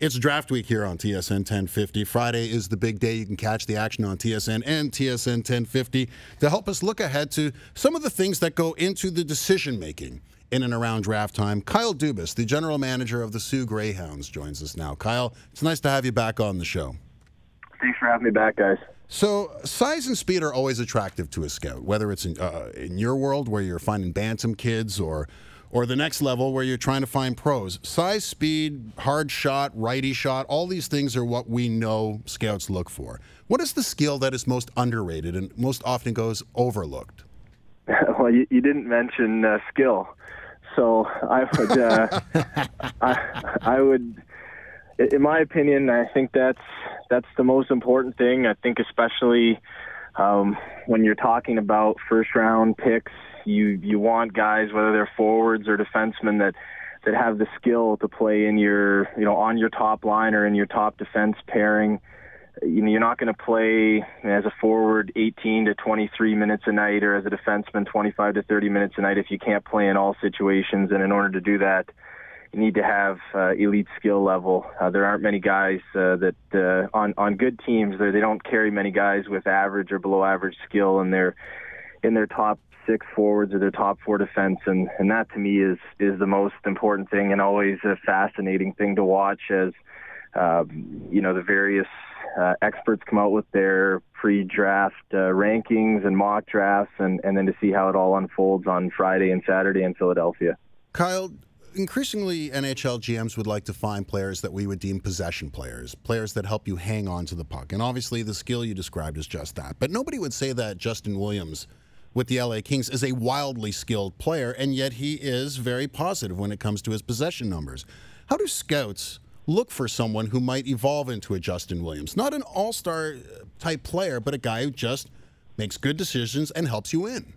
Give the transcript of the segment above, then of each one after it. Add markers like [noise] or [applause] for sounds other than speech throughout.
It's draft week here on TSN 1050. Friday is the big day. You can catch the action on TSN and TSN 1050 to help us look ahead to some of the things that go into the decision making in and around draft time. Kyle Dubas, the general manager of the Soo Greyhounds, joins us now. Kyle, it's nice to have you back on the show. Thanks for having me back, guys. So, size and speed are always attractive to a scout, whether it's in, uh, in your world where you're finding bantam kids or or the next level where you're trying to find pros. Size, speed, hard shot, righty shot, all these things are what we know scouts look for. What is the skill that is most underrated and most often goes overlooked? [laughs] well, you, you didn't mention uh, skill, so I would, uh, [laughs] I, I would, in my opinion, I think that's that's the most important thing. I think especially um, when you're talking about first round picks you you want guys, whether they're forwards or defensemen, that that have the skill to play in your you know on your top line or in your top defense pairing. You know, you're not going to play as a forward 18 to 23 minutes a night, or as a defenseman 25 to 30 minutes a night if you can't play in all situations. And in order to do that, you need to have uh, elite skill level. Uh, there aren't many guys uh, that uh, on on good teams they don't carry many guys with average or below average skill in their in their top six forwards or their top four defense, and and that to me is is the most important thing and always a fascinating thing to watch as um, you know the various uh, experts come out with their pre-draft uh, rankings and mock drafts, and and then to see how it all unfolds on Friday and Saturday in Philadelphia. Kyle, increasingly NHL GMs would like to find players that we would deem possession players, players that help you hang on to the puck. And obviously, the skill you described is just that. But nobody would say that Justin Williams with the LA Kings is a wildly skilled player, and yet he is very positive when it comes to his possession numbers. How do scouts look for someone who might evolve into a Justin Williams? Not an all star type player, but a guy who just makes good decisions and helps you win.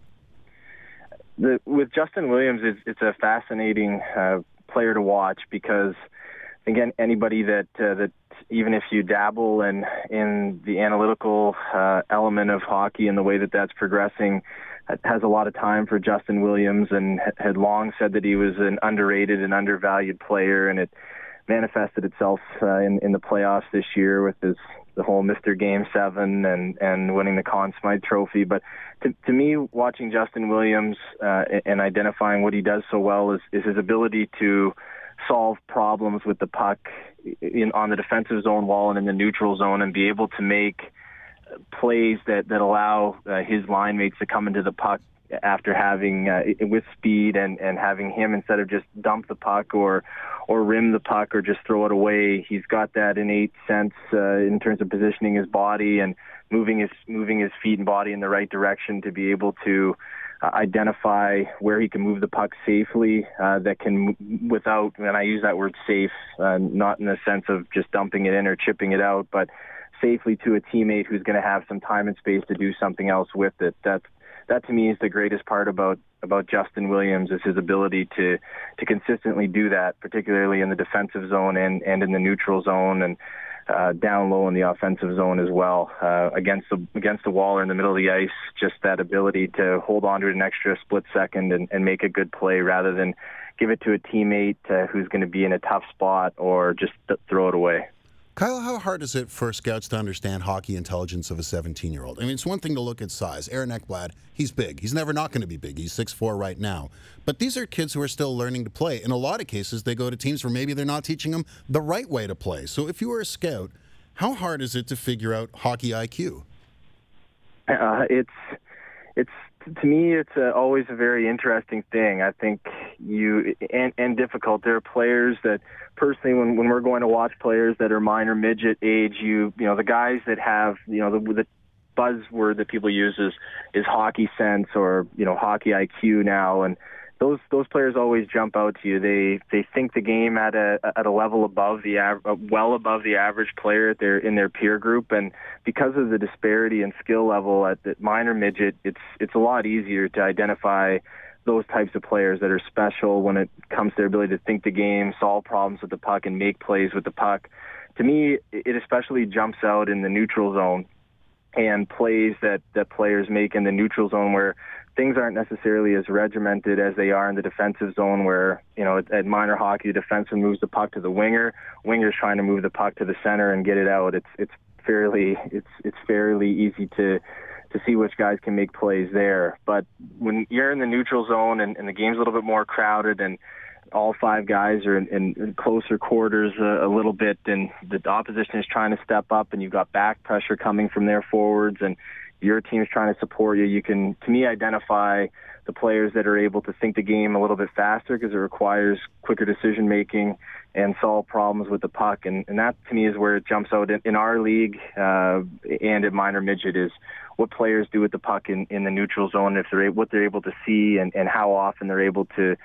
The, with Justin Williams, it's, it's a fascinating uh, player to watch because, again, anybody that uh, that even if you dabble in in the analytical uh, element of hockey and the way that that's progressing, has a lot of time for Justin Williams and had long said that he was an underrated and undervalued player, and it manifested itself uh, in in the playoffs this year with his the whole Mr. Game Seven and and winning the Conn Smythe Trophy. But to to me, watching Justin Williams uh, and identifying what he does so well is is his ability to solve problems with the puck in on the defensive zone wall and in the neutral zone and be able to make plays that that allow uh, his line mates to come into the puck after having uh, with speed and and having him instead of just dump the puck or or rim the puck or just throw it away. He's got that innate sense uh, in terms of positioning his body and moving his moving his feet and body in the right direction to be able to identify where he can move the puck safely uh, that can without and I use that word safe uh, not in the sense of just dumping it in or chipping it out but safely to a teammate who's going to have some time and space to do something else with it. That that to me is the greatest part about about Justin Williams is his ability to to consistently do that, particularly in the defensive zone and and in the neutral zone and uh, down low in the offensive zone as well uh, against the against the wall or in the middle of the ice. Just that ability to hold on to an extra split second and, and make a good play rather than give it to a teammate uh, who's going to be in a tough spot or just th- throw it away. Kyle, how hard is it for scouts to understand hockey intelligence of a 17 year old? I mean, it's one thing to look at size. Aaron Ekblad, he's big. He's never not going to be big. He's 6'4 right now. But these are kids who are still learning to play. In a lot of cases, they go to teams where maybe they're not teaching them the right way to play. So if you were a scout, how hard is it to figure out hockey IQ? Uh, it's it's to me, it's a, always a very interesting thing. I think you and, and difficult. There are players that personally, when when we're going to watch players that are minor midget age, you you know the guys that have you know the, the buzzword that people use is is hockey sense or you know hockey IQ now, and those those players always jump out to you. They they think the game at a at a level above the av- uh, well above the average player at their in their peer group, and because of the disparity in skill level at the minor midget, it's it's a lot easier to identify those types of players that are special when it comes to their ability to think the game, solve problems with the puck, and make plays with the puck. To me, it especially jumps out in the neutral zone and plays that that players make in the neutral zone where things aren't necessarily as regimented as they are in the defensive zone where, you know, at, minor hockey, the defenseman moves the puck to the winger, winger's trying to move the puck to the center and get it out. It's it's fairly it's it's fairly easy to to see which guys can make plays there. But when you're in the neutral zone and, and the game's a little bit more crowded and all five guys are in, in, closer quarters a, a little bit, and the opposition is trying to step up, and you've got back pressure coming from their forwards, and your team's trying to support you. You can, to me, identify the players that are able to think the game a little bit faster because it requires quicker decision making and solve problems with the puck. And, and that to me is where it jumps out in, in our league uh, and at minor midget is what players do with the puck in, in the neutral zone, if they're what they're able to see, and, and how often they're able to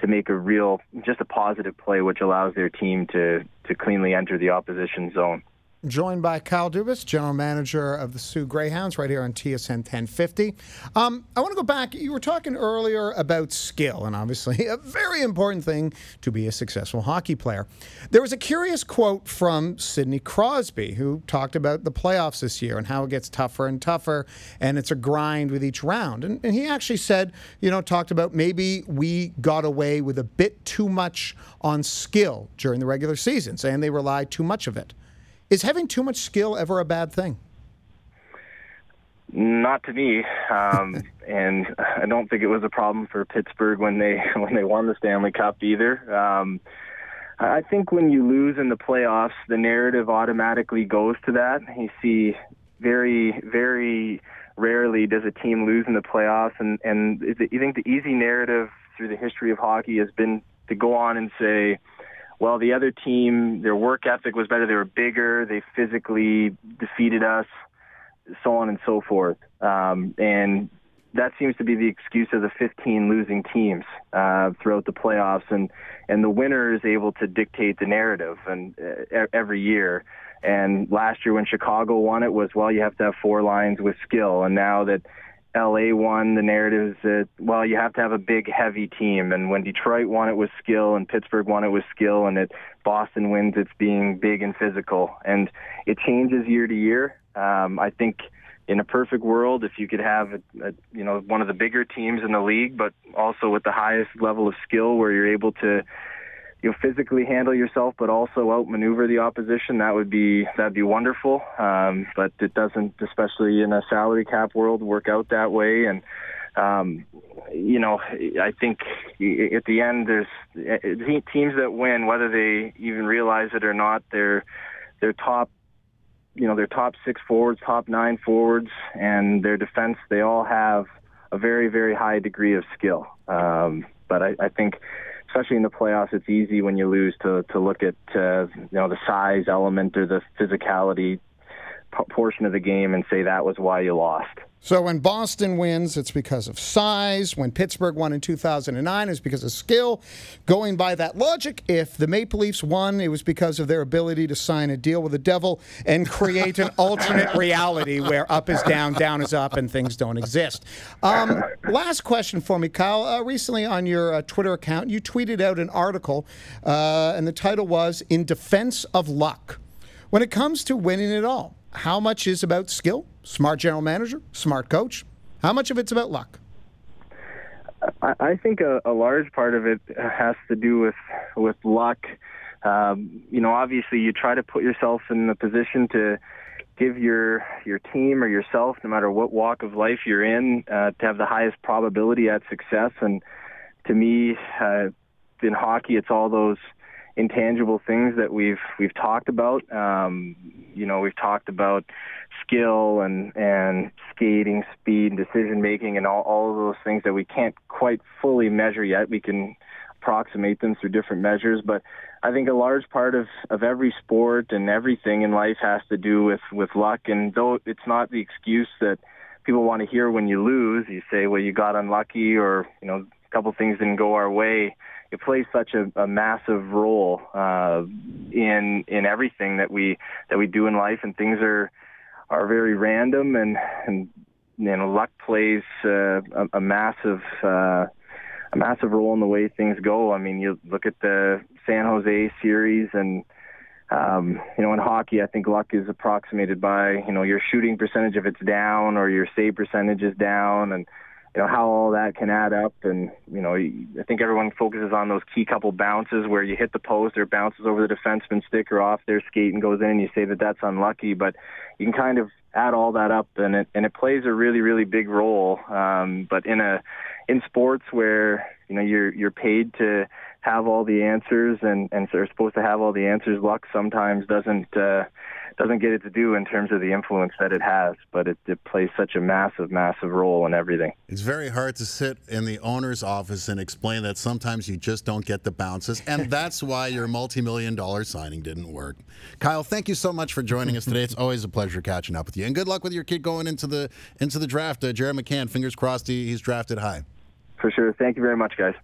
to make a real just a positive play, which allows their team to to cleanly enter the opposition zone joined by Kyle Dubas, general manager of the Soo Greyhounds, right here on TSN 1050. Um, I want to go back. You were talking earlier about skill, and obviously [laughs] a very important thing to be a successful hockey player. There was a curious quote from Sidney Crosby, who talked about the playoffs this year and how it gets tougher and tougher, and it's a grind with each round. And, and he actually said, you know, talked about maybe we got away with a bit too much on skill during the regular season, saying they relied too much of it. Is having too much skill ever a bad thing? Not to me, um, [laughs] and I don't think it was a problem for Pittsburgh when they [laughs] when they won the Stanley Cup either. Um, I think when you lose in the playoffs, the narrative automatically goes to that. You see, very very rarely does a team lose in the playoffs, and and you think the easy narrative through the history of hockey has been to go on and say well, the other team, their work ethic was better. They were bigger. They physically defeated us, so on and so forth. Um, and that seems to be the excuse of the 15 losing teams uh, throughout the playoffs, and and the winner is able to dictate the narrative and uh, every year. And last year when Chicago won it was well, you have to have four lines with skill, and now that LA won, the narrative is that, well, you have to have a big, heavy team. And when Detroit won it was skill and Pittsburgh won it with skill and it, Boston wins, it's being big and physical. And it changes year to year. Um, I think in a perfect world, if you could have, a, a, you know, one of the bigger teams in the league, but also with the highest level of skill where you're able to you know, physically handle yourself, but also outmaneuver the opposition. That would be that'd be wonderful. Um, but it doesn't, especially in a salary cap world, work out that way. And um, you know, I think at the end, there's eh, teams that win, whether they even realize it or not. They're they're top, you know, their top six forwards, top nine forwards, and their defense. They all have a very very high degree of skill. Um, but I, I think especially in the playoffs, it's easy when you lose to to look at uh, you know the size element or the physicality portion of the game and say that was why you lost. So when Boston wins, it's because of size. When Pittsburgh won in 2009, it's because of skill. Going by that logic, if the Maple Leafs won, it was because of their ability to sign a deal with the devil and create an [laughs] alternate reality where up is down, down is up, and things don't exist. Um, last question for me, Kyle. Uh, recently on your uh, Twitter account, you tweeted out an article, uh, and the title was "In Defense of Luck." When it comes to winning it all, how much is about skill, smart general manager, smart coach? How much of it's about luck? I think a, a large part of it has to do with with luck. Um, you know, obviously, you try to put yourself in the position to give your your team or yourself, no matter what walk of life you're in, uh, to have the highest probability at success. And to me, uh, in hockey, it's all those intangible things that we've we've talked about. Um, you know, we've talked about skill and and skating, speed, and decision making, and all all of those things that we can't quite fully measure yet. We can approximate them through different measures, but I think a large part of of every sport and everything in life has to do with with luck. And though it's not the excuse that people want to hear when you lose, you say, well, you got unlucky, or you know, a couple things didn't go our way it plays such a, a massive role uh, in in everything that we that we do in life, and things are are very random, and and you know luck plays uh, a, a massive uh, a massive role in the way things go. I mean, you look at the San Jose series and um, you know, in hockey, I think luck is approximated by you know your shooting percentage if it's down or your save percentage is down, and you know how all that can add up. And you know, I think everyone focuses on those key couple bounces where you hit the post or bounces over the defenseman's stick or off their skate and goes in. And you say that that's unlucky, but you can kind of add all that up, and it and it plays a really really big role. Um, but in a in sports where you know you're you're paid to have all the answers and and are supposed to have all the answers, luck sometimes doesn't. Uh, doesn't get it to do in terms of the influence that it has, but it, it plays such a massive, massive role in everything. It's very hard to sit in the owner's office and explain that sometimes you just don't get the bounces, and [laughs] that's why your multi-million dollar signing didn't work. Kyle, thank you so much for joining us today. It's always a pleasure catching up with you, and good luck with your kid going into the into the draft. Uh, Jared McCann, fingers crossed, he, he's drafted high. For sure. Thank you very much, guys.